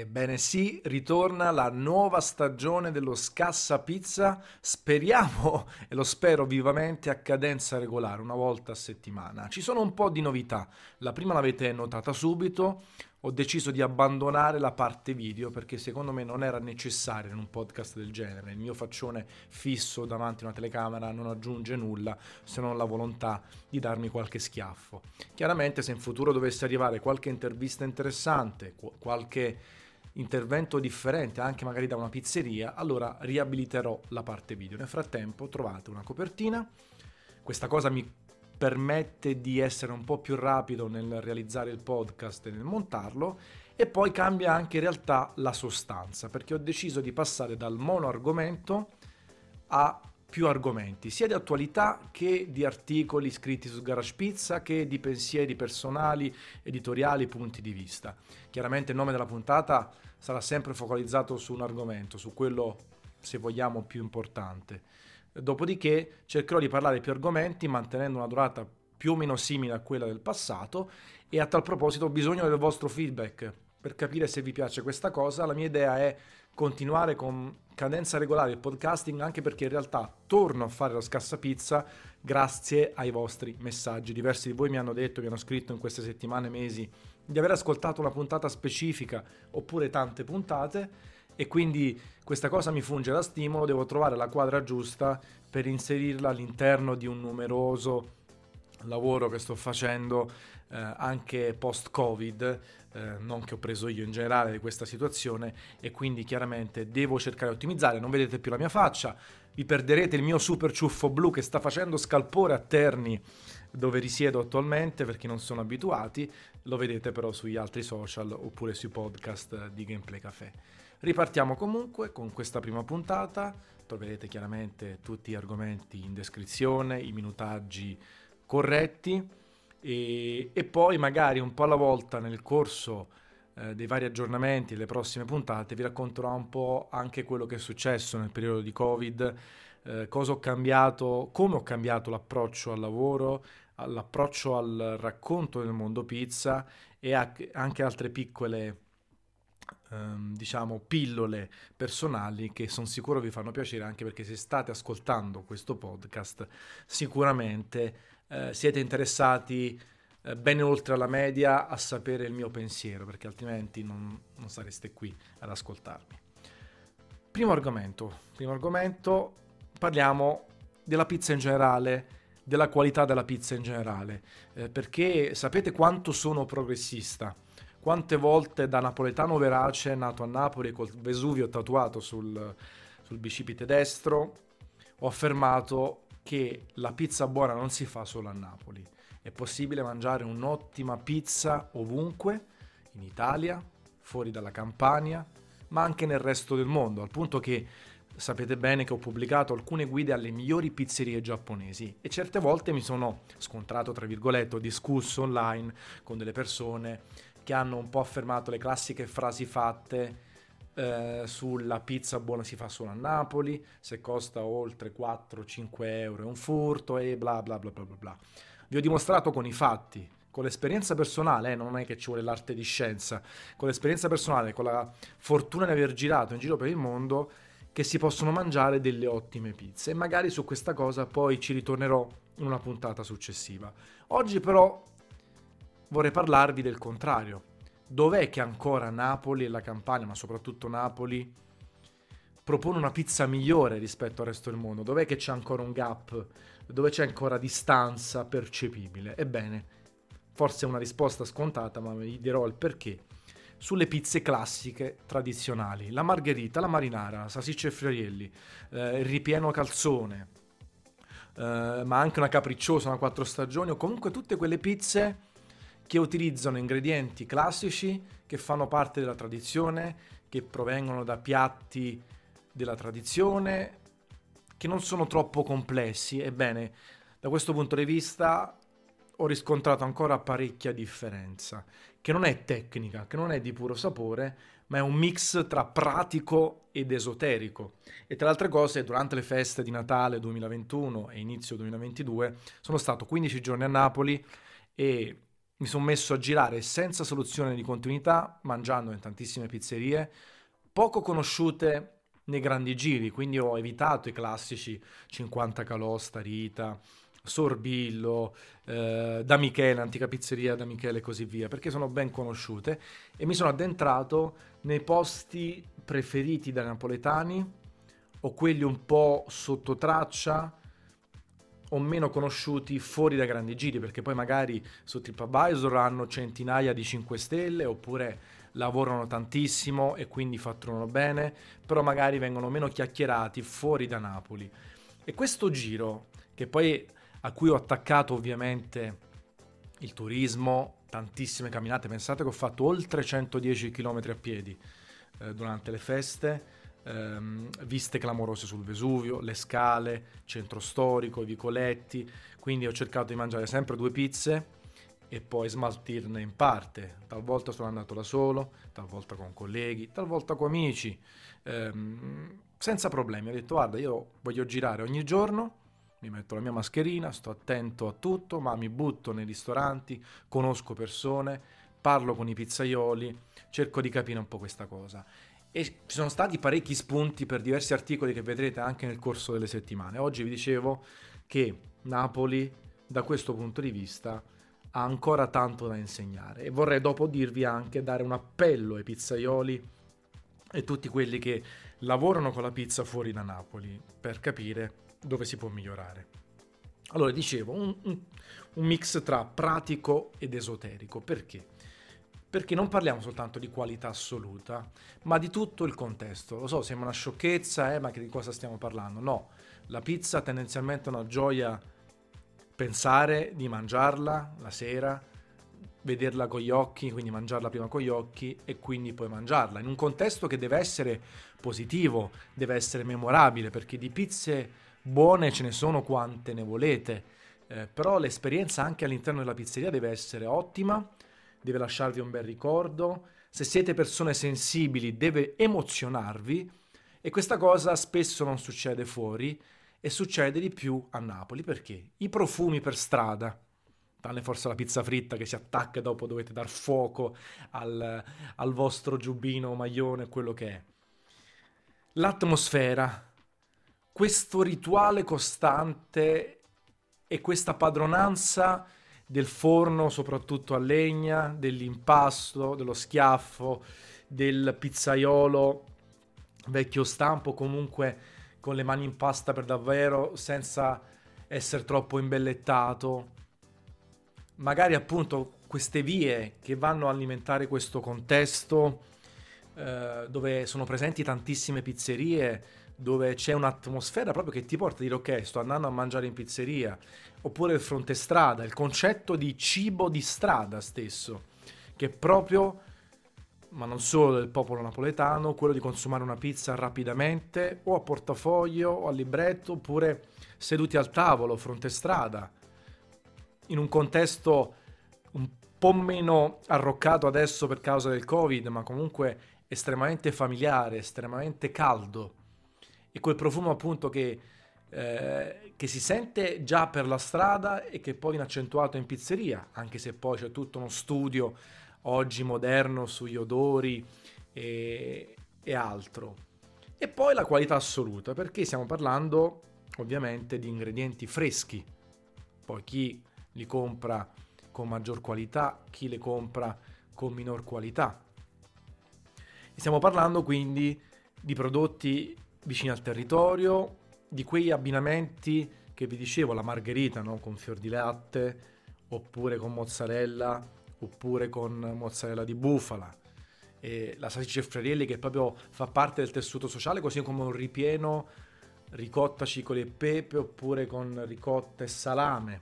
Ebbene sì, ritorna la nuova stagione dello Scassa Pizza, speriamo e lo spero vivamente a cadenza regolare, una volta a settimana. Ci sono un po' di novità, la prima l'avete notata subito, ho deciso di abbandonare la parte video perché secondo me non era necessario in un podcast del genere. Il mio faccione fisso davanti a una telecamera non aggiunge nulla se non la volontà di darmi qualche schiaffo. Chiaramente se in futuro dovesse arrivare qualche intervista interessante, qualche intervento differente anche magari da una pizzeria, allora riabiliterò la parte video. Nel frattempo trovate una copertina. Questa cosa mi permette di essere un po' più rapido nel realizzare il podcast e nel montarlo e poi cambia anche in realtà la sostanza perché ho deciso di passare dal mono argomento a più argomenti, sia di attualità che di articoli scritti su Garage Pizza che di pensieri personali, editoriali, punti di vista. Chiaramente il nome della puntata sarà sempre focalizzato su un argomento, su quello se vogliamo più importante. Dopodiché cercherò di parlare più argomenti mantenendo una durata più o meno simile a quella del passato e a tal proposito ho bisogno del vostro feedback per capire se vi piace questa cosa. La mia idea è continuare con cadenza regolare il podcasting anche perché in realtà torno a fare la scassa pizza grazie ai vostri messaggi. Diversi di voi mi hanno detto, mi hanno scritto in queste settimane, mesi di aver ascoltato una puntata specifica oppure tante puntate e quindi questa cosa mi funge da stimolo, devo trovare la quadra giusta per inserirla all'interno di un numeroso lavoro che sto facendo eh, anche post-Covid, eh, non che ho preso io in generale di questa situazione e quindi chiaramente devo cercare di ottimizzare, non vedete più la mia faccia, vi perderete il mio super ciuffo blu che sta facendo scalpore a Terni dove risiedo attualmente per chi non sono abituati, lo vedete però sugli altri social oppure sui podcast di Gameplay Café. Ripartiamo comunque con questa prima puntata, troverete chiaramente tutti gli argomenti in descrizione, i minutaggi corretti e, e poi magari un po' alla volta nel corso eh, dei vari aggiornamenti, le prossime puntate, vi racconterò un po' anche quello che è successo nel periodo di Covid, eh, cosa ho cambiato, come ho cambiato l'approccio al lavoro, l'approccio al racconto del mondo pizza e anche altre piccole ehm, diciamo pillole personali che sono sicuro vi fanno piacere anche perché se state ascoltando questo podcast sicuramente eh, siete interessati eh, bene oltre la media a sapere il mio pensiero perché altrimenti non, non sareste qui ad ascoltarmi. Primo argomento, primo argomento parliamo della pizza in generale della qualità della pizza in generale, eh, perché sapete quanto sono progressista. Quante volte da napoletano verace, nato a Napoli col Vesuvio tatuato sul, sul bicipite destro, ho affermato che la pizza buona non si fa solo a Napoli. È possibile mangiare un'ottima pizza ovunque, in Italia, fuori dalla Campania, ma anche nel resto del mondo, al punto che sapete bene che ho pubblicato alcune guide alle migliori pizzerie giapponesi e certe volte mi sono scontrato, tra virgolette, ho discusso online con delle persone che hanno un po' affermato le classiche frasi fatte eh, sulla pizza buona si fa solo a Napoli, se costa oltre 4-5 euro è un furto e bla bla bla bla bla bla. Vi ho dimostrato con i fatti, con l'esperienza personale, eh, non è che ci vuole l'arte di scienza, con l'esperienza personale, con la fortuna di aver girato in giro per il mondo, che si possono mangiare delle ottime pizze. E magari su questa cosa poi ci ritornerò in una puntata successiva. Oggi però vorrei parlarvi del contrario. Dov'è che ancora Napoli e la Campania, ma soprattutto Napoli, propone una pizza migliore rispetto al resto del mondo? Dov'è che c'è ancora un gap? Dove c'è ancora distanza percepibile? Ebbene, forse è una risposta scontata, ma vi dirò il perché. Sulle pizze classiche tradizionali, la margherita, la marinara, la salsiccia e friarielli, eh, il ripieno calzone, eh, ma anche una capricciosa, una quattro stagioni, o comunque tutte quelle pizze che utilizzano ingredienti classici che fanno parte della tradizione, che provengono da piatti della tradizione, che non sono troppo complessi. Ebbene, da questo punto di vista ho riscontrato ancora parecchia differenza, che non è tecnica, che non è di puro sapore, ma è un mix tra pratico ed esoterico. E tra le altre cose, durante le feste di Natale 2021 e inizio 2022, sono stato 15 giorni a Napoli e mi sono messo a girare senza soluzione di continuità, mangiando in tantissime pizzerie, poco conosciute nei grandi giri, quindi ho evitato i classici 50 calò, Starita, Sorbillo, eh, da Michele, antica pizzeria da Michele e così via, perché sono ben conosciute e mi sono addentrato nei posti preferiti dai napoletani o quelli un po' sotto traccia o meno conosciuti fuori dai grandi giri, perché poi magari su TripAdvisor hanno centinaia di 5 stelle oppure lavorano tantissimo e quindi fatturano bene, però magari vengono meno chiacchierati fuori da Napoli. E questo giro, che poi a cui ho attaccato ovviamente il turismo, tantissime camminate, pensate che ho fatto oltre 110 km a piedi eh, durante le feste, ehm, viste clamorose sul Vesuvio, le scale, centro storico, i vicoletti, quindi ho cercato di mangiare sempre due pizze e poi smaltirne in parte. Talvolta sono andato da solo, talvolta con colleghi, talvolta con amici, ehm, senza problemi. Ho detto guarda, io voglio girare ogni giorno, mi metto la mia mascherina, sto attento a tutto, ma mi butto nei ristoranti, conosco persone, parlo con i pizzaioli, cerco di capire un po' questa cosa e ci sono stati parecchi spunti per diversi articoli che vedrete anche nel corso delle settimane. Oggi vi dicevo che Napoli, da questo punto di vista, ha ancora tanto da insegnare e vorrei dopo dirvi anche dare un appello ai pizzaioli e tutti quelli che lavorano con la pizza fuori da Napoli per capire dove si può migliorare. Allora, dicevo, un, un, un mix tra pratico ed esoterico. Perché? Perché non parliamo soltanto di qualità assoluta, ma di tutto il contesto. Lo so, sembra una sciocchezza, eh, ma di cosa stiamo parlando? No, la pizza tendenzialmente è una gioia pensare di mangiarla la sera, vederla con gli occhi, quindi mangiarla prima con gli occhi e quindi poi mangiarla, in un contesto che deve essere positivo, deve essere memorabile, perché di pizze buone ce ne sono quante ne volete, eh, però l'esperienza anche all'interno della pizzeria deve essere ottima deve lasciarvi un bel ricordo, se siete persone sensibili deve emozionarvi e questa cosa spesso non succede fuori e succede di più a Napoli perché i profumi per strada, tranne forse la pizza fritta che si attacca e dopo dovete dar fuoco al, al vostro giubbino, maglione, quello che è. L'atmosfera, questo rituale costante e questa padronanza del forno, soprattutto a legna, dell'impasto, dello schiaffo, del pizzaiolo vecchio stampo, comunque con le mani in pasta per davvero, senza essere troppo imbellettato. Magari appunto queste vie che vanno a alimentare questo contesto eh, dove sono presenti tantissime pizzerie, dove c'è un'atmosfera proprio che ti porta a dire ok, sto andando a mangiare in pizzeria, oppure il fronte strada, il concetto di cibo di strada stesso, che è proprio, ma non solo del popolo napoletano, quello di consumare una pizza rapidamente o a portafoglio o a libretto, oppure seduti al tavolo, fronte strada, in un contesto un po' meno arroccato adesso per causa del Covid, ma comunque estremamente familiare, estremamente caldo e quel profumo appunto che, eh, che, si sente già per la strada e che poi viene accentuato in pizzeria, anche se poi c'è tutto uno studio oggi moderno sugli odori e, e altro. E poi la qualità assoluta, perché stiamo parlando ovviamente di ingredienti freschi. Poi chi li compra con maggior qualità, chi le compra con minor qualità. E stiamo parlando quindi di prodotti vicini al territorio, di quegli abbinamenti che vi dicevo, la margherita no? con fior di latte, oppure con mozzarella, oppure con mozzarella di bufala, e la salsiccia Frarielli che proprio fa parte del tessuto sociale, così come un ripieno ricotta, cicoli e pepe, oppure con ricotta e salame,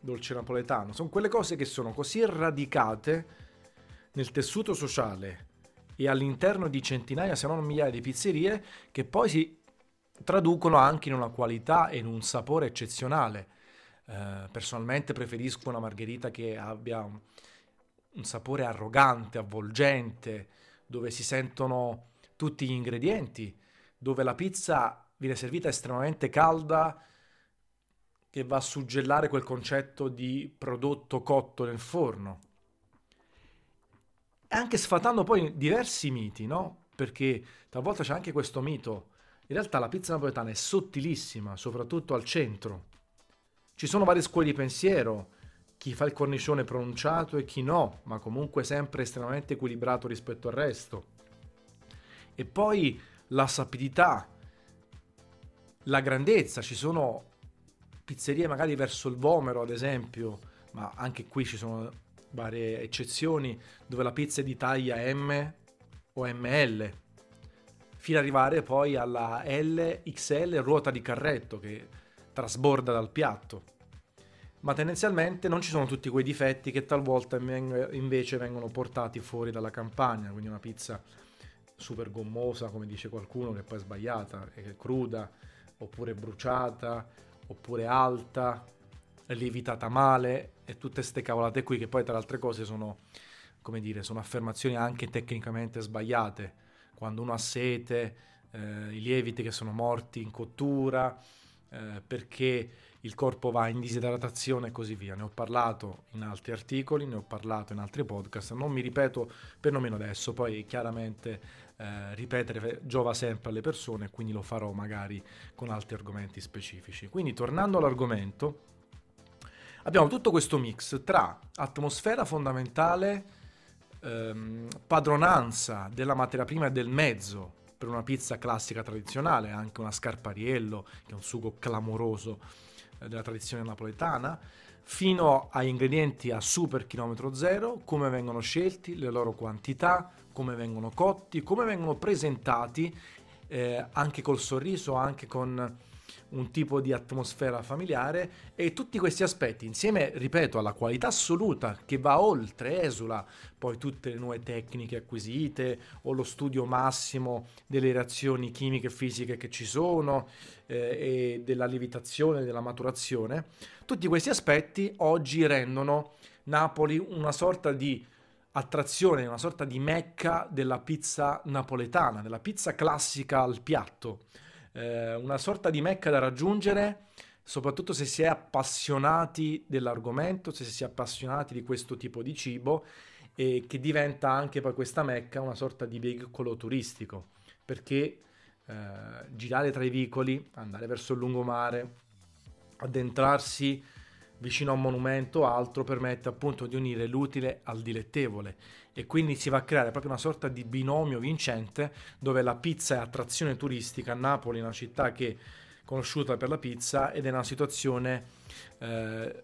dolce napoletano. Sono quelle cose che sono così radicate nel tessuto sociale e all'interno di centinaia se non migliaia di pizzerie che poi si traducono anche in una qualità e in un sapore eccezionale. Eh, personalmente preferisco una margherita che abbia un, un sapore arrogante, avvolgente, dove si sentono tutti gli ingredienti, dove la pizza viene servita estremamente calda, che va a suggellare quel concetto di prodotto cotto nel forno. Anche sfatando poi diversi miti, no? Perché talvolta c'è anche questo mito. In realtà la pizza napoletana è sottilissima, soprattutto al centro. Ci sono varie scuole di pensiero, chi fa il cornicione pronunciato e chi no, ma comunque sempre estremamente equilibrato rispetto al resto. E poi la sapidità, la grandezza, ci sono pizzerie magari verso il Vomero ad esempio, ma anche qui ci sono varie eccezioni dove la pizza è di taglia M o ML, fino ad arrivare poi alla LXL ruota di carretto che trasborda dal piatto. Ma tendenzialmente non ci sono tutti quei difetti che talvolta invece vengono portati fuori dalla campagna, quindi una pizza super gommosa, come dice qualcuno, che poi è sbagliata, è cruda, oppure bruciata, oppure alta, lievitata male e tutte queste cavolate qui che poi tra le altre cose sono, come dire, sono affermazioni anche tecnicamente sbagliate. Quando uno ha sete, eh, i lieviti che sono morti in cottura, eh, perché il corpo va in disidratazione e così via. Ne ho parlato in altri articoli, ne ho parlato in altri podcast, non mi ripeto per nemmeno adesso, poi chiaramente eh, ripetere giova sempre alle persone, quindi lo farò magari con altri argomenti specifici. Quindi tornando all'argomento, abbiamo tutto questo mix tra atmosfera fondamentale, ehm, padronanza della materia prima e del mezzo per una pizza classica tradizionale, anche una scarpariello, che è un sugo clamoroso eh, della tradizione napoletana, fino a ingredienti a super chilometro zero, come vengono scelti, le loro quantità, come vengono cotti, come vengono presentati, eh, anche col sorriso, anche con un tipo di atmosfera familiare e tutti questi aspetti insieme, ripeto, alla qualità assoluta che va oltre, esula poi tutte le nuove tecniche acquisite o lo studio massimo delle reazioni chimiche e fisiche che ci sono eh, e della lievitazione, della maturazione, tutti questi aspetti oggi rendono Napoli una sorta di attrazione, una sorta di mecca della pizza napoletana, della pizza classica al piatto eh, una sorta di mecca da raggiungere, soprattutto se si è appassionati dell'argomento, se si è appassionati di questo tipo di cibo e che diventa anche poi questa mecca una sorta di veicolo turistico, perché eh, girare tra i vicoli, andare verso il lungomare, addentrarsi vicino a un monumento o altro permette appunto di unire l'utile al dilettevole e quindi si va a creare proprio una sorta di binomio vincente dove la pizza è attrazione turistica, Napoli è una città che è conosciuta per la pizza ed è una situazione eh,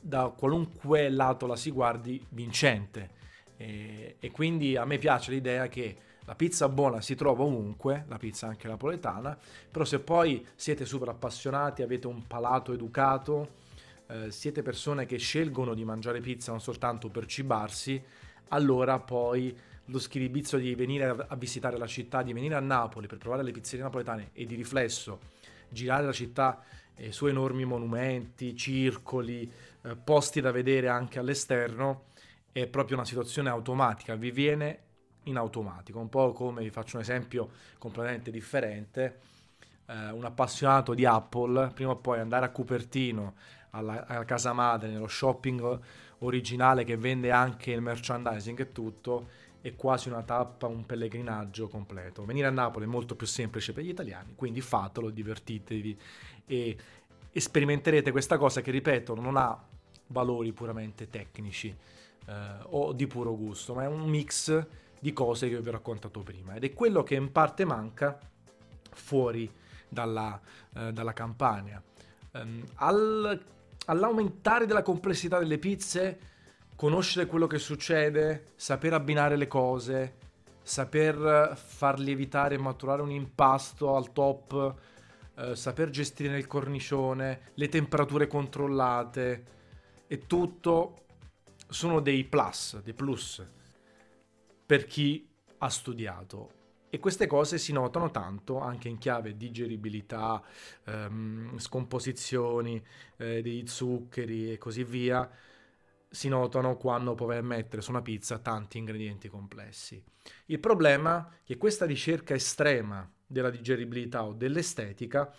da qualunque lato la si guardi vincente. E, e quindi a me piace l'idea che la pizza buona si trova ovunque, la pizza anche napoletana, però se poi siete super appassionati, avete un palato educato, eh, siete persone che scelgono di mangiare pizza non soltanto per cibarsi, allora poi lo schiribizzo di venire a, visitare la città, di venire a Napoli per provare le pizzerie napoletane e di riflesso girare la città e i suoi enormi monumenti, circoli, eh, posti da vedere anche all'esterno, è proprio una situazione automatica, vi viene in automatico, un po' come vi faccio un esempio completamente differente. Eh, un appassionato di Apple, prima o poi andare a Cupertino, alla, alla, casa madre, nello shopping originale che vende anche il merchandising e tutto, è quasi una tappa, un pellegrinaggio completo. Venire a Napoli è molto più semplice per gli italiani, quindi fatelo, divertitevi e, sperimenterete questa cosa che, ripeto, non ha valori puramente tecnici eh, o di puro gusto, ma è un mix di cose che vi ho raccontato prima ed è quello che in parte manca fuori dalla, eh, dalla campagna. Um, al, all'aumentare della complessità delle pizze, conoscere quello che succede, saper abbinare le cose, saper far lievitare e maturare un impasto al top, eh, saper gestire il cornicione, le temperature controllate e tutto sono dei plus, dei plus per chi ha studiato. E queste cose si notano tanto anche in chiave digeribilità, ehm, scomposizioni eh, dei zuccheri e così via, si notano quando puoi mettere su una pizza tanti ingredienti complessi. Il problema è che questa ricerca estrema della digeribilità o dell'estetica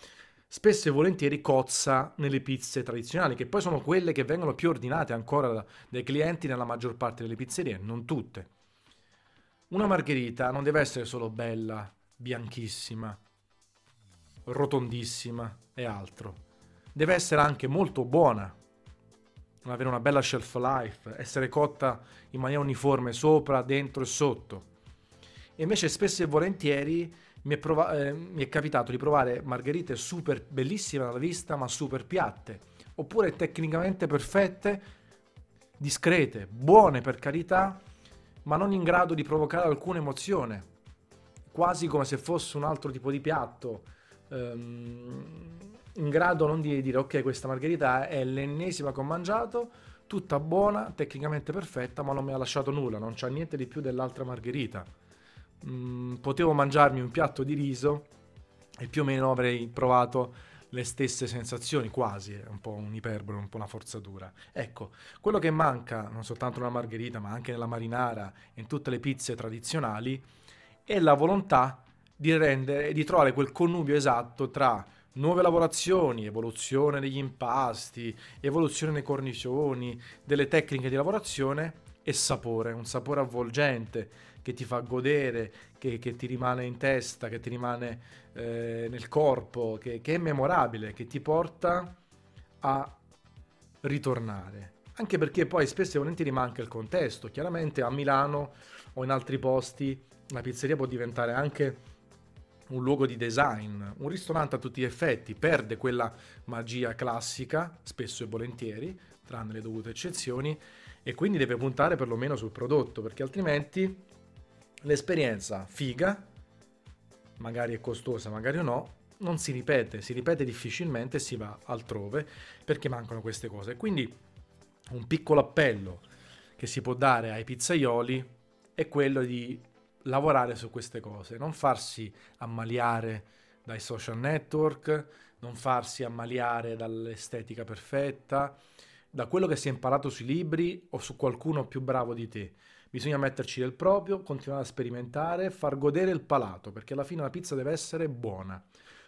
spesso e volentieri cozza nelle pizze tradizionali, che poi sono quelle che vengono più ordinate ancora dai clienti nella maggior parte delle pizzerie, non tutte. Una margherita non deve essere solo bella, bianchissima, rotondissima e altro. Deve essere anche molto buona, avere una bella shelf life, essere cotta in maniera uniforme sopra, dentro e sotto. E invece spesso e volentieri mi è, prova- eh, mi è capitato di provare margherite super bellissime alla vista, ma super piatte, oppure tecnicamente perfette, discrete, buone per carità, ma non in grado di provocare alcuna emozione, quasi come se fosse un altro tipo di piatto, ehm, in grado non di dire ok questa margherita è l'ennesima che ho mangiato, tutta buona, tecnicamente perfetta, ma non mi ha lasciato nulla, non c'è niente di più dell'altra margherita. Mm, potevo mangiarmi un piatto di riso e più o meno avrei provato le stesse sensazioni, quasi, è un po' un'iperbole, un po' una forzatura. Ecco, quello che manca, non soltanto nella margherita, ma anche nella marinara e in tutte le pizze tradizionali, è la volontà di rendere, di trovare quel connubio esatto tra nuove lavorazioni, evoluzione degli impasti, evoluzione dei cornicioni, delle tecniche di lavorazione e sapore, un sapore avvolgente che ti fa godere, che, che ti rimane in testa, che ti rimane eh, nel corpo, che, che è memorabile, che ti porta a ritornare. Anche perché poi spesso e volentieri manca il contesto. Chiaramente a Milano o in altri posti la pizzeria può diventare anche un luogo di design, un ristorante a tutti gli effetti, perde quella magia classica, spesso e volentieri, tranne le dovute eccezioni, e quindi deve puntare perlomeno sul prodotto, perché altrimenti l'esperienza figa, magari è costosa, magari no, non si ripete, si ripete difficilmente e si va altrove perché mancano queste cose. Quindi un piccolo appello che si può dare ai pizzaioli è quello di lavorare su queste cose, non farsi ammaliare dai social network, non farsi ammaliare dall'estetica perfetta, da quello che si è imparato sui libri o su qualcuno più bravo di te. Bisogna metterci del proprio, continuare a sperimentare, far godere il palato, perché alla fine la pizza deve essere buona.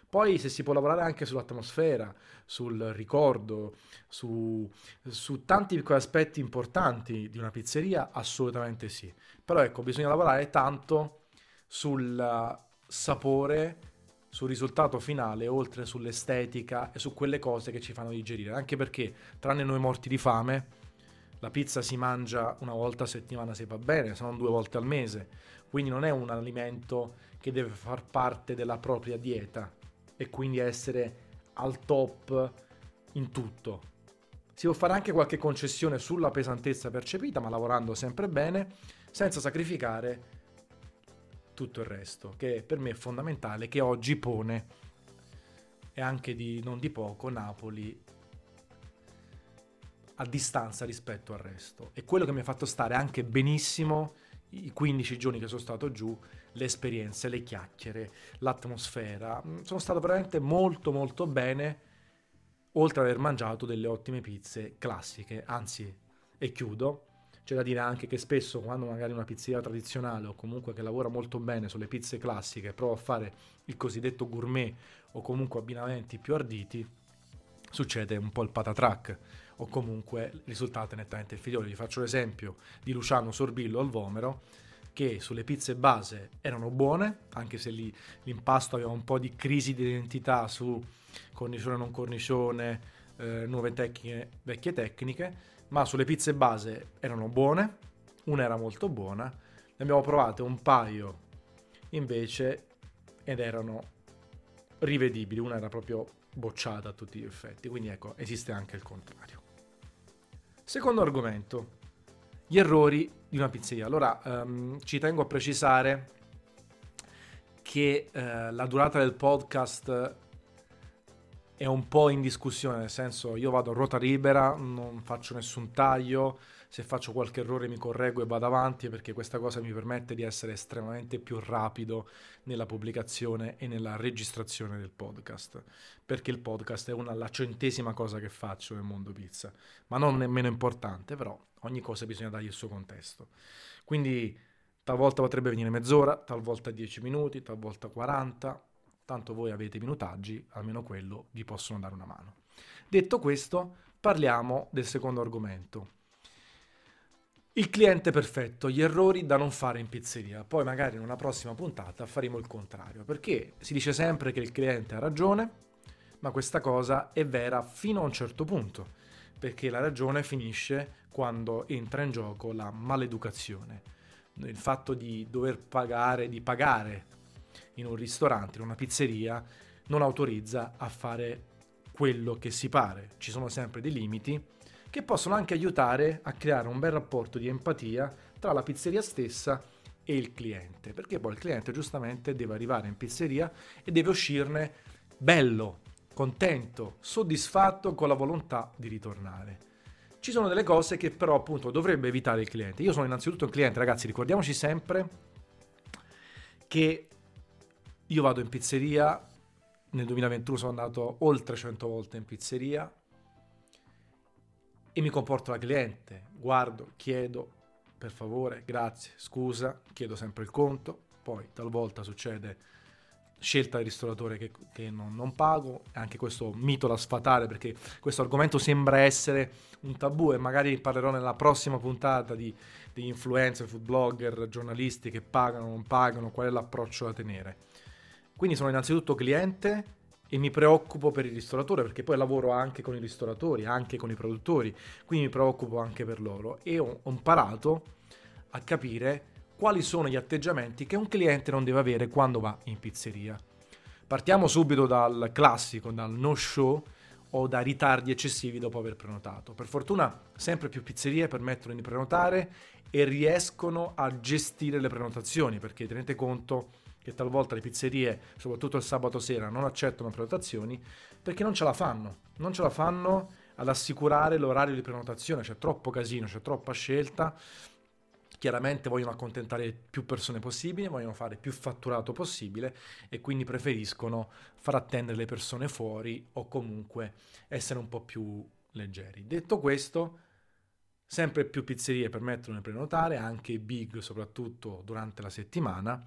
Poi se si può lavorare anche sull'atmosfera, sul ricordo, su, su tanti piccoli aspetti importanti di una pizzeria, assolutamente sì. Però ecco, bisogna lavorare tanto sul sapore, sul risultato finale, oltre sull'estetica e su quelle cose che ci fanno digerire. Anche perché, tranne noi morti di fame, la pizza si mangia una volta a settimana se va bene, se non due volte al mese, quindi non è un alimento che deve far parte della propria dieta e quindi essere al top in tutto. Si può fare anche qualche concessione sulla pesantezza percepita, ma lavorando sempre bene, senza sacrificare tutto il resto, che per me è fondamentale, che oggi pone, e anche di non di poco, Napoli a distanza rispetto al resto. E quello che mi ha fatto stare anche benissimo i 15 giorni che sono stato giù, le esperienze, le chiacchiere, l'atmosfera. Mm, sono stato veramente molto molto bene, oltre ad aver mangiato delle ottime pizze classiche. Anzi, e chiudo, c'è da dire anche che spesso quando magari una pizzeria tradizionale o comunque che lavora molto bene sulle pizze classiche prova a fare il cosiddetto gourmet o comunque abbinamenti più arditi, succede un po' il patatrack o comunque risultate nettamente inferiori. Vi faccio l'esempio di Luciano Sorbillo al Vomero che sulle pizze base erano buone, anche se lì l'impasto aveva un po' di crisi di identità su cornicione non cornicione, eh, nuove tecniche, vecchie tecniche, ma sulle pizze base erano buone, una era molto buona, ne abbiamo provate un paio invece ed erano rivedibili, una era proprio bocciata a tutti gli effetti, quindi ecco, esiste anche il contrario. Secondo argomento, gli errori di una pizzeria. Allora, um, ci tengo a precisare che uh, la durata del podcast è un po' in discussione, nel senso io vado a ruota libera, non faccio nessun taglio, se faccio qualche errore mi correggo e vado avanti perché questa cosa mi permette di essere estremamente più rapido nella pubblicazione e nella registrazione del podcast, perché il podcast è una, la centesima cosa che faccio nel mondo pizza, ma non nemmeno importante, però ogni cosa bisogna dargli il suo contesto. Quindi talvolta potrebbe venire mezz'ora, talvolta 10 minuti, talvolta 40, tanto voi avete minutaggi, almeno quello vi possono dare una mano. Detto questo, parliamo del secondo argomento. Il cliente perfetto, gli errori da non fare in pizzeria. Poi magari in una prossima puntata faremo il contrario, perché si dice sempre che il cliente ha ragione, ma questa cosa è vera fino a un certo punto, perché la ragione finisce quando entra in gioco la maleducazione. Il fatto di dover pagare, di pagare in un ristorante, in una pizzeria, non autorizza a fare quello che si pare. Ci sono sempre dei limiti che possono anche aiutare a creare un bel rapporto di empatia tra la pizzeria stessa e il cliente, perché poi il cliente giustamente deve arrivare in pizzeria e deve uscirne bello, contento, soddisfatto con la volontà di ritornare. Ci sono delle cose che però appunto dovrebbe evitare il cliente. Io sono innanzitutto un cliente, ragazzi, ricordiamoci sempre che io vado in pizzeria, nel 2021 sono andato oltre 100 volte in pizzeria e mi comporto da cliente, guardo, chiedo, per favore, grazie, scusa, chiedo sempre il conto, poi talvolta succede scelta del ristoratore che, che non, non, pago, anche questo mito da sfatare perché questo argomento sembra essere un tabù e magari parlerò nella prossima puntata di, di influencer, food blogger, giornalisti che pagano, non pagano, qual è l'approccio da tenere. Quindi sono innanzitutto cliente e mi preoccupo per il ristoratore perché poi lavoro anche con i ristoratori, anche con i produttori, quindi mi preoccupo anche per loro e ho, ho imparato a capire quali sono gli atteggiamenti che un cliente non deve avere quando va in pizzeria. Partiamo subito dal classico, dal no show o da ritardi eccessivi dopo aver prenotato. Per fortuna sempre più pizzerie permettono di prenotare e riescono a gestire le prenotazioni perché tenete conto che talvolta le pizzerie, soprattutto il sabato sera, non accettano prenotazioni perché non ce la fanno. Non ce la fanno ad assicurare l'orario di prenotazione, c'è troppo casino, c'è troppa scelta chiaramente vogliono accontentare più persone possibili, vogliono fare più fatturato possibile e quindi preferiscono far attendere le persone fuori o comunque essere un po' più leggeri. Detto questo, sempre più pizzerie permettono di prenotare, anche big soprattutto durante la settimana,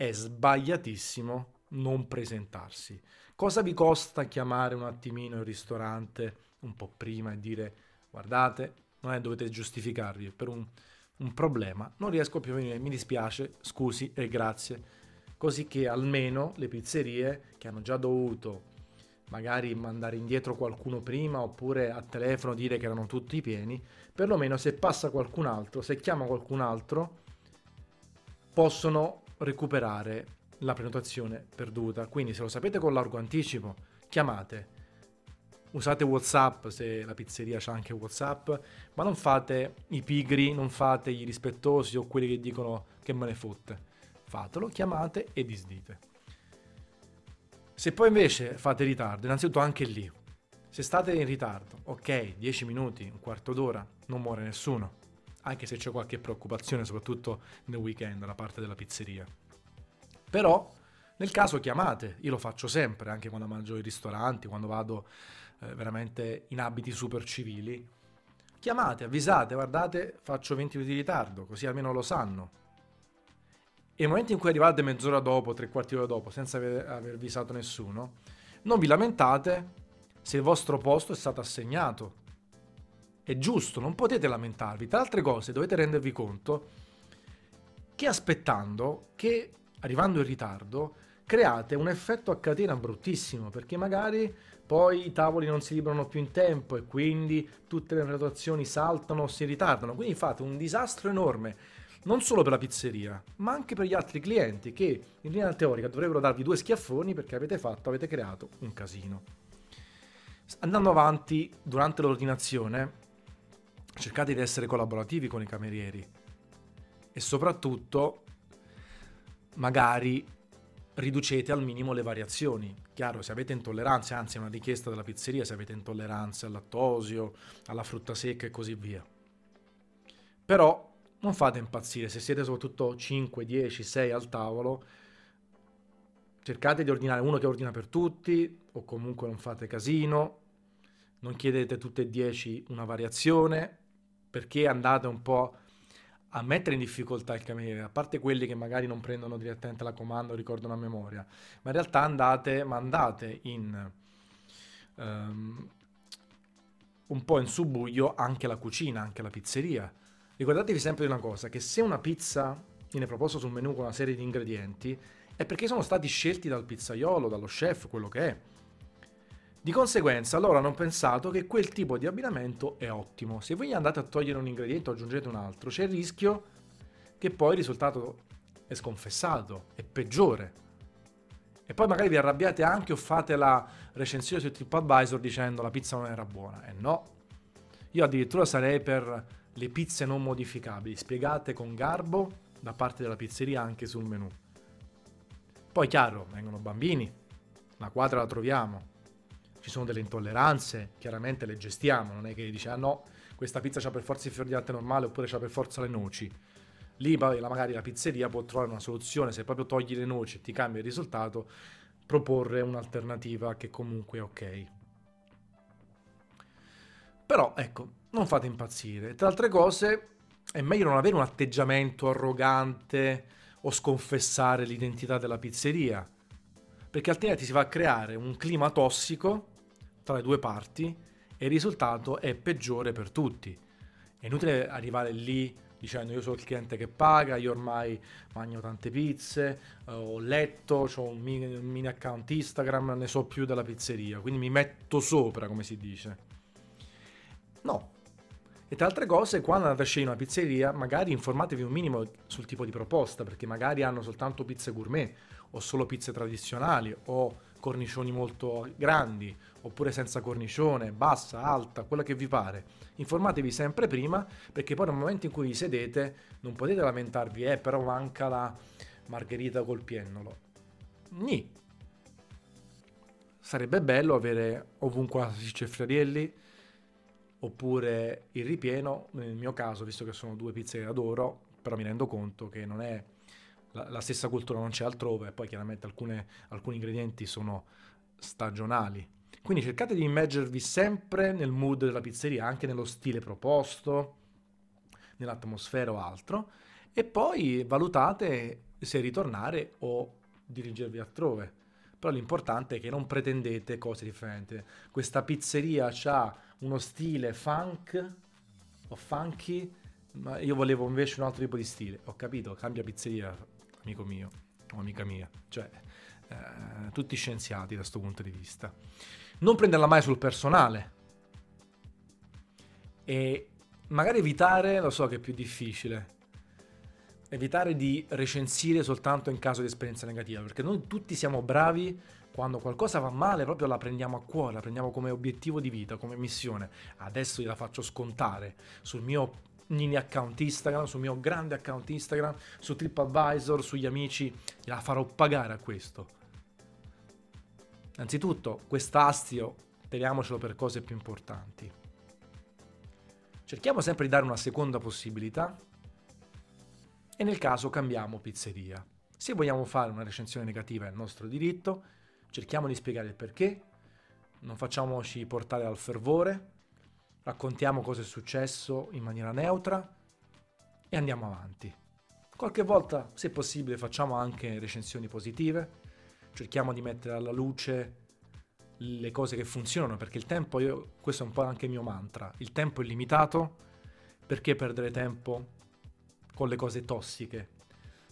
è sbagliatissimo non presentarsi. Cosa vi costa chiamare un attimino il ristorante un po' prima e dire guardate, non è dovete giustificarvi per un un problema, non riesco più a venire, mi dispiace, scusi e grazie. Così che almeno le pizzerie che hanno già dovuto magari mandare indietro qualcuno prima oppure a telefono dire che erano tutti pieni, perlomeno se passa qualcun altro, se chiama qualcun altro, possono recuperare la prenotazione perduta. Quindi se lo sapete con largo anticipo, chiamate usate WhatsApp se la pizzeria c'ha anche WhatsApp, ma non fate i pigri, non fate i rispettosi o quelli che dicono che me ne fotte. Fatelo, chiamate e disdite. Se poi invece fate ritardo, innanzitutto anche lì, se state in ritardo, ok, 10 minuti, un quarto d'ora, non muore nessuno, anche se c'è qualche preoccupazione, soprattutto nel weekend da parte della pizzeria. Però, nel caso chiamate, io lo faccio sempre, anche quando mangio ai ristoranti, quando vado eh, veramente in abiti super civili, chiamate, avvisate, guardate, faccio 20 minuti di ritardo, così almeno lo sanno. E nel momento in cui arrivate mezz'ora dopo, tre quarti d'ora dopo, senza aver, aver avvisato nessuno, non vi lamentate se il vostro posto è stato assegnato. È giusto, non potete lamentarvi. Tra altre cose, dovete rendervi conto che aspettando, che arrivando in ritardo, create un effetto a catena bruttissimo, perché magari poi i tavoli non si librano più in tempo e quindi tutte le prenotazioni saltano o si ritardano. Quindi fate un disastro enorme, non solo per la pizzeria, ma anche per gli altri clienti che in linea teorica dovrebbero darvi due schiaffoni perché avete fatto, avete creato un casino. Andando avanti, durante l'ordinazione, cercate di essere collaborativi con i camerieri e soprattutto magari riducete al minimo le variazioni. Chiaro, se avete intolleranze, anzi è una richiesta della pizzeria, se avete intolleranze al lattosio, alla frutta secca e così via. Però non fate impazzire, se siete soprattutto 5, 10, 6 al tavolo, cercate di ordinare uno che ordina per tutti o comunque non fate casino, non chiedete tutte e 10 una variazione perché andate un po' a mettere in difficoltà il cameriere, a parte quelli che magari non prendono direttamente la comanda o ricordano a memoria, ma in realtà andate, mandate in um, un po' in subbuglio anche la cucina, anche la pizzeria. Ricordatevi sempre di una cosa, che se una pizza viene proposta sul menù con una serie di ingredienti, è perché sono stati scelti dal pizzaiolo, dallo chef, quello che è. Di conseguenza loro hanno pensato che quel tipo di abbinamento è ottimo. Se voi andate a togliere un ingrediente o aggiungete un altro, c'è il rischio che poi il risultato è sconfessato, è peggiore. E poi magari vi arrabbiate anche o fate la recensione su TripAdvisor dicendo la pizza non era buona. E no. Io addirittura sarei per le pizze non modificabili, spiegate con garbo da parte della pizzeria anche sul menù. Poi chiaro, vengono bambini, la quadra la troviamo, ci sono delle intolleranze, chiaramente le gestiamo, non è che dice ah no, questa pizza c'ha per forza i fiori di latte normale oppure c'ha per forza le noci. Lì magari la pizzeria può trovare una soluzione, se proprio togli le noci e ti cambia il risultato, proporre un'alternativa che comunque è ok. Però ecco, non fate impazzire. Tra altre cose, è meglio non avere un atteggiamento arrogante o sconfessare l'identità della pizzeria, perché altrimenti si va a creare un clima tossico tra le due parti e il risultato è peggiore per tutti. È inutile arrivare lì dicendo io sono il cliente che paga, io ormai mangio tante pizze, eh, ho letto, ho un mini, un mini account Instagram, ne so più della pizzeria, quindi mi metto sopra, come si dice. No. E tra altre cose, quando andate a scegliere una pizzeria, magari informatevi un minimo sul tipo di proposta, perché magari hanno soltanto pizze gourmet, o solo pizze tradizionali, o cornicioni molto grandi, oppure senza cornicione, bassa, alta, quella che vi pare. Informatevi sempre prima, perché poi nel momento in cui vi sedete non potete lamentarvi, eh, però manca la margherita col piennolo. Ni. Sarebbe bello avere ovunque la salsiccia e friarielli, oppure il ripieno, nel mio caso, visto che sono due pizze che adoro, però mi rendo conto che non è la, la stessa cultura non c'è altrove e poi chiaramente alcune, alcuni ingredienti sono stagionali. Quindi cercate di immergervi sempre nel mood della pizzeria, anche nello stile proposto, nell'atmosfera o altro, e poi valutate se ritornare o dirigervi altrove. Però l'importante è che non pretendete cose differenti. Questa pizzeria ha uno stile funk o funky, ma io volevo invece un altro tipo di stile. Ho capito, cambia pizzeria, amico mio o amica mia, cioè eh, tutti scienziati da questo punto di vista. Non prenderla mai sul personale e magari evitare, lo so che è più difficile, evitare di recensire soltanto in caso di esperienza negativa, perché noi tutti siamo bravi quando qualcosa va male, proprio la prendiamo a cuore, la prendiamo come obiettivo di vita, come missione. Adesso gliela faccio scontare sul mio mini account Instagram, sul mio grande account Instagram, su TripAdvisor, sugli amici, gliela farò pagare a questo. Anzitutto, quest'astio teniamocelo per cose più importanti. Cerchiamo sempre di dare una seconda possibilità e nel caso cambiamo pizzeria. Se vogliamo fare una recensione negativa è il nostro diritto, cerchiamo di spiegare il perché, non facciamoci portare al fervore, raccontiamo cosa è successo in maniera neutra e andiamo avanti. Qualche volta, se possibile, facciamo anche recensioni positive, cerchiamo di mettere alla luce le cose che funzionano, perché il tempo, io, questo è un po' anche il mio mantra, il tempo è limitato, perché perdere tempo con le cose tossiche?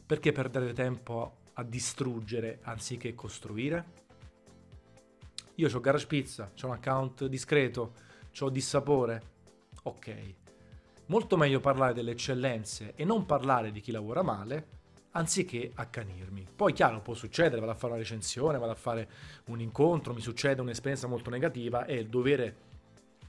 Perché perdere tempo a distruggere anziché costruire? Io ho Garage Pizza, ho un account discreto, ho dissapore. Ok. Molto meglio parlare delle eccellenze e non parlare di chi lavora male, anziché accanirmi. Poi chiaro, può succedere, vado a fare una recensione, vado a fare un incontro, mi succede un'esperienza molto negativa e il dovere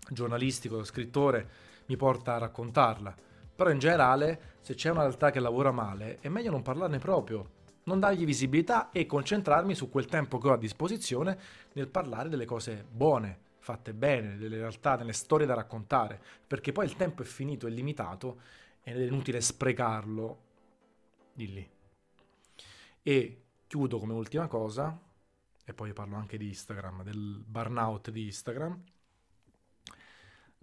giornalistico, lo scrittore, mi porta a raccontarla. Però in generale, se c'è una realtà che lavora male, è meglio non parlarne proprio, non dargli visibilità e concentrarmi su quel tempo che ho a disposizione nel parlare delle cose buone, fatte bene, delle realtà, delle storie da raccontare, perché poi il tempo è finito, è limitato ed è inutile sprecarlo di lì. E chiudo come ultima cosa, e poi parlo anche di Instagram, del burnout di Instagram.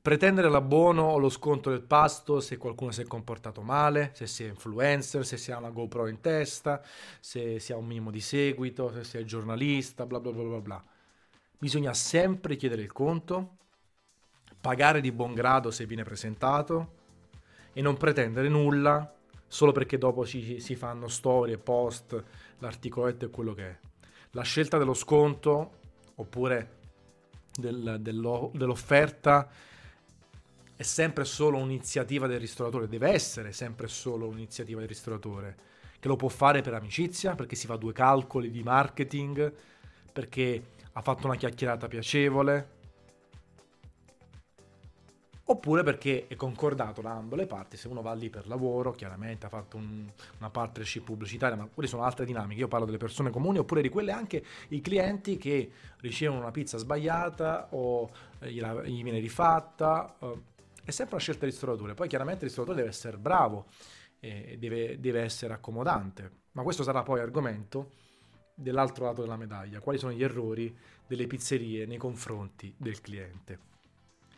pretendere l'abbono o lo sconto del pasto se qualcuno si è comportato male, se si è influencer, se si ha una GoPro in testa, se si ha un minimo di seguito, se si è giornalista, bla bla bla bla bla. Bisogna sempre chiedere il conto, pagare di buon grado se viene presentato e non pretendere nulla solo perché dopo ci, si fanno storie, post, l'articoletto e quello che è. La scelta dello sconto oppure del, dello, dell'offerta è sempre solo un'iniziativa del ristoratore, deve essere sempre solo un'iniziativa del ristoratore, che lo può fare per amicizia, perché si fa due calcoli di marketing, perché ha fatto una chiacchierata piacevole, oppure perché è concordato da ambo le parti, se uno va lì per lavoro, chiaramente ha fatto un, una partnership pubblicitaria, ma quelle sono altre dinamiche, io parlo delle persone comuni oppure di quelle anche i clienti che ricevono una pizza sbagliata o eh, gli viene rifatta. Eh, è sempre una scelta del ristoratore. Poi chiaramente il ristoratore deve essere bravo e deve, deve essere accomodante. Ma questo sarà poi argomento dell'altro lato della medaglia. Quali sono gli errori delle pizzerie nei confronti del cliente?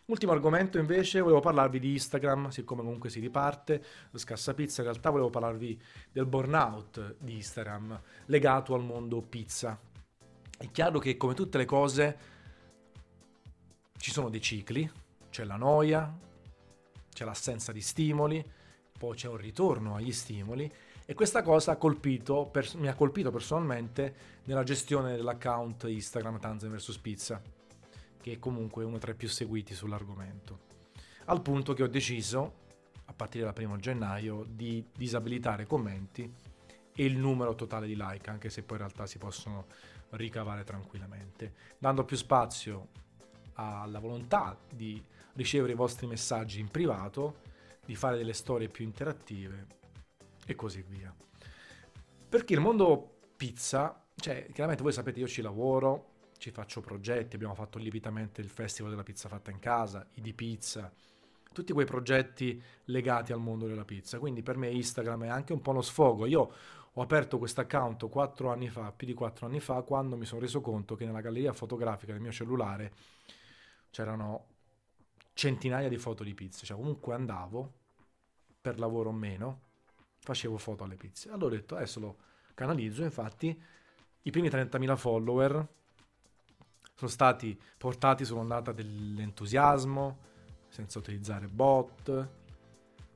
Ultimo argomento invece, volevo parlarvi di Instagram, siccome comunque si riparte, lo scassa pizza, in realtà volevo parlarvi del burnout di Instagram legato al mondo pizza. È chiaro che come tutte le cose ci sono dei cicli, c'è la noia, c'è l'assenza di stimoli, poi c'è un ritorno agli stimoli e questa cosa ha colpito, per, mi ha colpito personalmente nella gestione dell'account Instagram Tanzan vs Pizza, che è comunque uno tra i più seguiti sull'argomento. Al punto che ho deciso, a partire dal primo gennaio, di disabilitare i commenti e il numero totale di like, anche se poi in realtà si possono ricavare tranquillamente, dando più spazio alla volontà di ricevere i vostri messaggi in privato, di fare delle storie più interattive e così via. Perché il mondo pizza, cioè chiaramente voi sapete io ci lavoro, ci faccio progetti, abbiamo fatto lievitamente il festival della pizza fatta in casa, i di pizza, tutti quei progetti legati al mondo della pizza. Quindi per me Instagram è anche un po' uno sfogo. Io ho aperto questo account quattro anni fa, più di quattro anni fa, quando mi sono reso conto che nella galleria fotografica del mio cellulare c'erano centinaia di foto di pizze, cioè comunque andavo, per lavoro o meno, facevo foto alle pizze. Allora ho detto, adesso lo canalizzo, infatti i primi 30.000 follower sono stati portati sull'ondata dell'entusiasmo, senza utilizzare bot,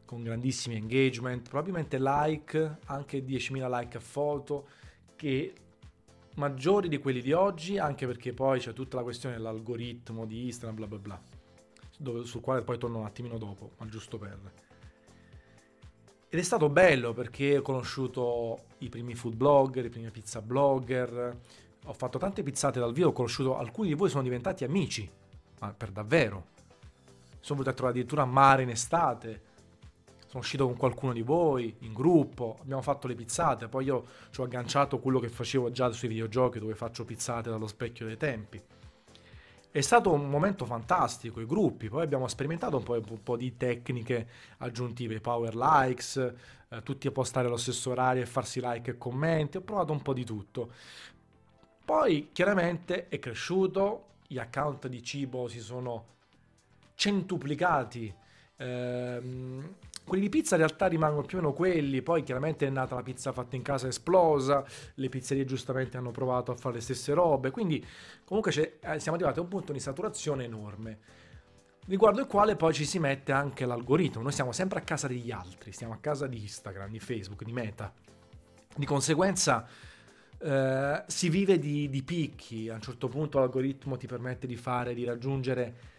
con grandissimi engagement, probabilmente like, anche 10.000 like a foto, che maggiori di quelli di oggi, anche perché poi c'è tutta la questione dell'algoritmo di Instagram, bla bla bla dove, sul quale poi torno un attimino dopo, ma giusto per... Ed è stato bello perché ho conosciuto i primi food blogger, i primi pizza blogger, ho fatto tante pizzate dal vivo, ho conosciuto alcuni di voi sono diventati amici, ma per davvero. Sono venuto a trovare addirittura a mare in estate, sono uscito con qualcuno di voi in gruppo, abbiamo fatto le pizzate, poi io ci ho agganciato quello che facevo già sui videogiochi dove faccio pizzate dallo specchio dei tempi. È stato un momento fantastico, i gruppi, poi abbiamo sperimentato un po', un po di tecniche aggiuntive, power likes, eh, tutti a postare allo stesso orario e farsi like e commenti, ho provato un po' di tutto. Poi chiaramente è cresciuto, gli account di cibo si sono centuplicati, ehm, quelli di pizza in realtà rimangono più o meno quelli, poi chiaramente è nata la pizza fatta in casa esplosa, le pizzerie giustamente hanno provato a fare le stesse robe, quindi comunque eh, siamo arrivati a un punto di saturazione enorme, riguardo il quale poi ci si mette anche l'algoritmo, noi siamo sempre a casa degli altri, stiamo a casa di Instagram, di Facebook, di Meta, di conseguenza... Uh, si vive di, di, picchi, a un certo punto l'algoritmo ti permette di fare, di raggiungere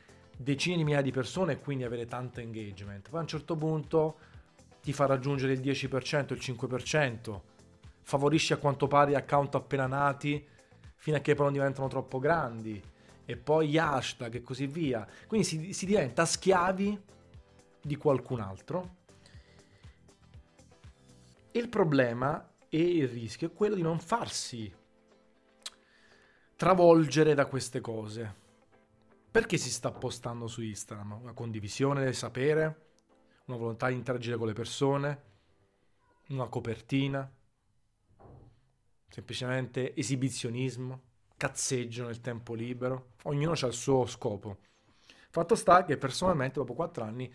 decine di migliaia di persone e quindi avere tanto engagement. Poi a un certo punto ti fa raggiungere il 10%, il 5%, favorisce a quanto pare account appena nati fino a che poi non diventano troppo grandi e poi gli hashtag e così via. Quindi si, si diventa schiavi di qualcun altro. Il problema e il rischio è quello di non farsi travolgere da queste cose. Perché si sta postando su Instagram? Una condivisione del sapere? Una volontà di interagire con le persone? Una copertina? Semplicemente esibizionismo? Cazzeggio nel tempo libero? Ognuno ha il suo scopo. Fatto sta che personalmente dopo quattro anni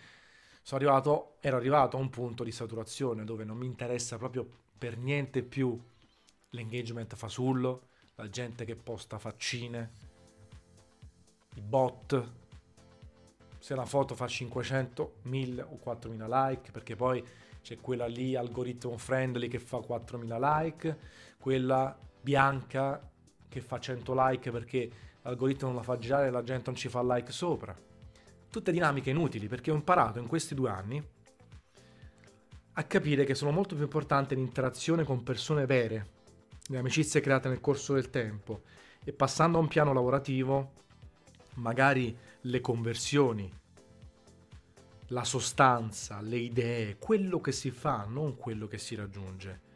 sono arrivato, ero arrivato a un punto di saturazione dove non mi interessa proprio per niente più l'engagement fasullo, la gente che posta faccine, i bot, se una foto fa 500, 1000 o 4000 like, perché poi c'è quella lì algoritmo friendly che fa 4000 like, quella bianca che fa 100 like perché l'algoritmo non la fa girare e la gente non ci fa like sopra. Tutte dinamiche inutili perché ho imparato in questi due anni a capire che sono molto più importante l'interazione con persone vere, le amicizie create nel corso del tempo e passando a un piano lavorativo, magari le conversioni, la sostanza, le idee, quello che si fa, non quello che si raggiunge.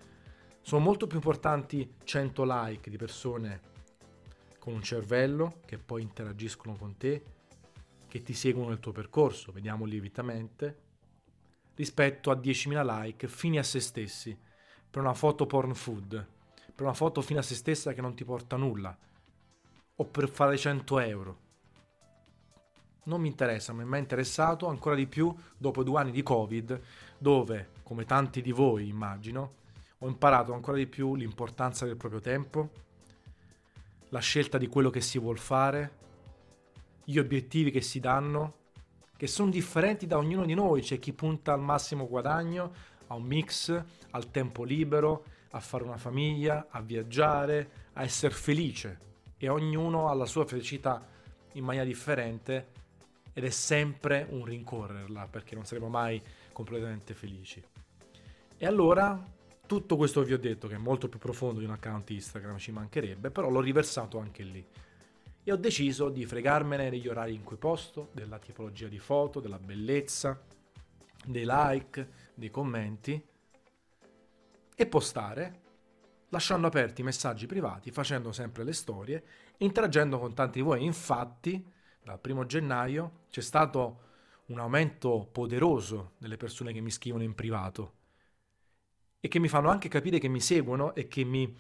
Sono molto più importanti 100 like di persone con un cervello che poi interagiscono con te, che ti seguono nel tuo percorso, vediamo lievitamente, rispetto a 10.000 like fini a se stessi per una foto porn food, per una foto fine a se stessa che non ti porta nulla, o per fare 100 euro non mi interessa, mi è interessato ancora di più dopo due anni di Covid, dove, come tanti di voi immagino, ho imparato ancora di più l'importanza del proprio tempo, la scelta di quello che si vuole fare, gli obiettivi che si danno, che sono differenti da ognuno di noi, c'è chi punta al massimo guadagno, a un mix, al tempo libero, a fare una famiglia, a viaggiare, a essere felice. E ognuno ha la sua felicità in maniera differente ed è sempre un rincorrerla perché non saremo mai completamente felici. E allora tutto questo vi ho detto, che è molto più profondo di un account Instagram, ci mancherebbe, però l'ho riversato anche lì. E ho deciso di fregarmene degli orari in cui posto, della tipologia di foto, della bellezza, dei like, dei commenti e postare lasciando aperti i messaggi privati, facendo sempre le storie, interagendo con tanti di voi. Infatti, dal primo gennaio c'è stato un aumento poderoso delle persone che mi scrivono in privato e che mi fanno anche capire che mi seguono e che, mi,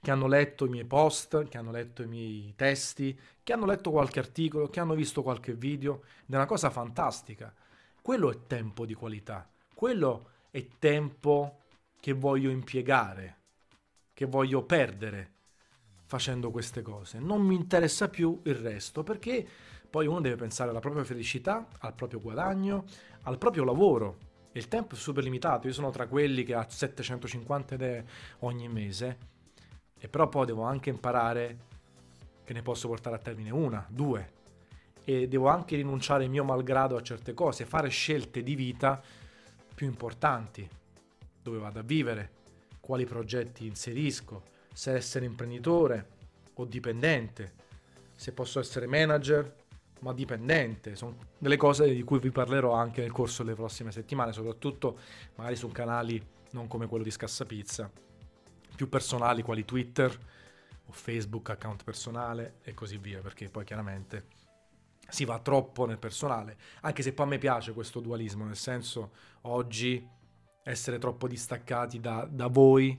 che hanno letto i miei post, che hanno letto i miei testi, che hanno letto qualche articolo, che hanno visto qualche video. È una cosa fantastica. Quello è tempo di qualità. Quello è tempo che voglio impiegare, che voglio perdere facendo queste cose. Non mi interessa più il resto perché poi uno deve pensare alla propria felicità, al proprio guadagno, al proprio lavoro. Il tempo è super limitato, io sono tra quelli che ha 750 idee ogni mese, e però poi devo anche imparare che ne posso portare a termine una, due, e devo anche rinunciare mio malgrado a certe cose, fare scelte di vita più importanti, dove vado a vivere, quali progetti inserisco, se essere imprenditore o dipendente, se posso essere manager ma dipendente. Sono delle cose di cui vi parlerò anche nel corso delle prossime settimane, soprattutto magari su canali non come quello di Scassapizza, più personali quali Twitter o Facebook, account personale e così via, perché poi chiaramente si va troppo nel personale, anche se poi a me piace questo dualismo, nel senso oggi essere troppo distaccati da, da voi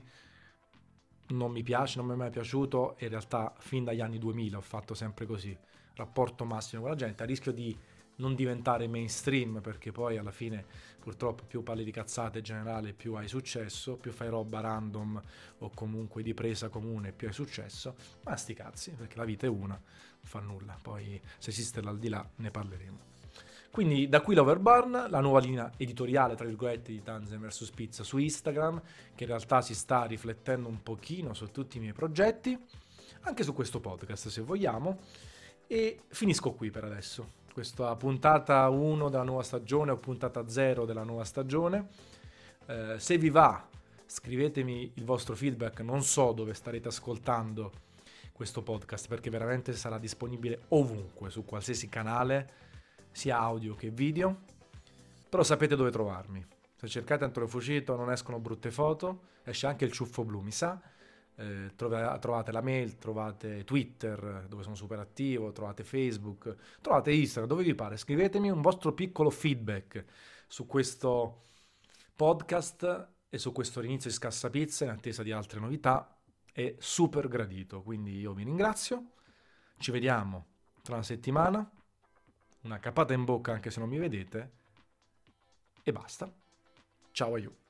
non mi piace, non mi è mai piaciuto, in realtà fin dagli anni 2000 ho fatto sempre così rapporto massimo con la gente, a rischio di non diventare mainstream perché poi alla fine purtroppo più parli di cazzate generale più hai successo, più fai roba random o comunque di presa comune più hai successo, ma sti cazzi perché la vita è una, non fa nulla, poi se esiste l'aldilà ne parleremo. Quindi da qui l'Overburn, la nuova linea editoriale tra virgolette di Tanzen vs Pizza su Instagram, che in realtà si sta riflettendo un pochino su tutti i miei progetti, anche su questo podcast se vogliamo. E finisco qui per adesso. Questa puntata 1 della nuova stagione o puntata 0 della nuova stagione. Eh, se vi va, scrivetemi il vostro feedback. Non so dove starete ascoltando questo podcast perché veramente sarà disponibile ovunque, su qualsiasi canale, sia audio che video. Però sapete dove trovarmi. Se cercate Antonio Fucito non escono brutte foto, esce anche il ciuffo blu, mi sa eh, trovate la mail, trovate Twitter dove sono super attivo, trovate Facebook, trovate Instagram, dove vi pare. Scrivetemi un vostro piccolo feedback su questo podcast e su questo inizio di Scassa Pizza in attesa di altre novità. È super gradito, quindi io vi ringrazio. Ci vediamo tra una settimana. una capata in bocca anche se non mi vedete e basta. Ciao a you.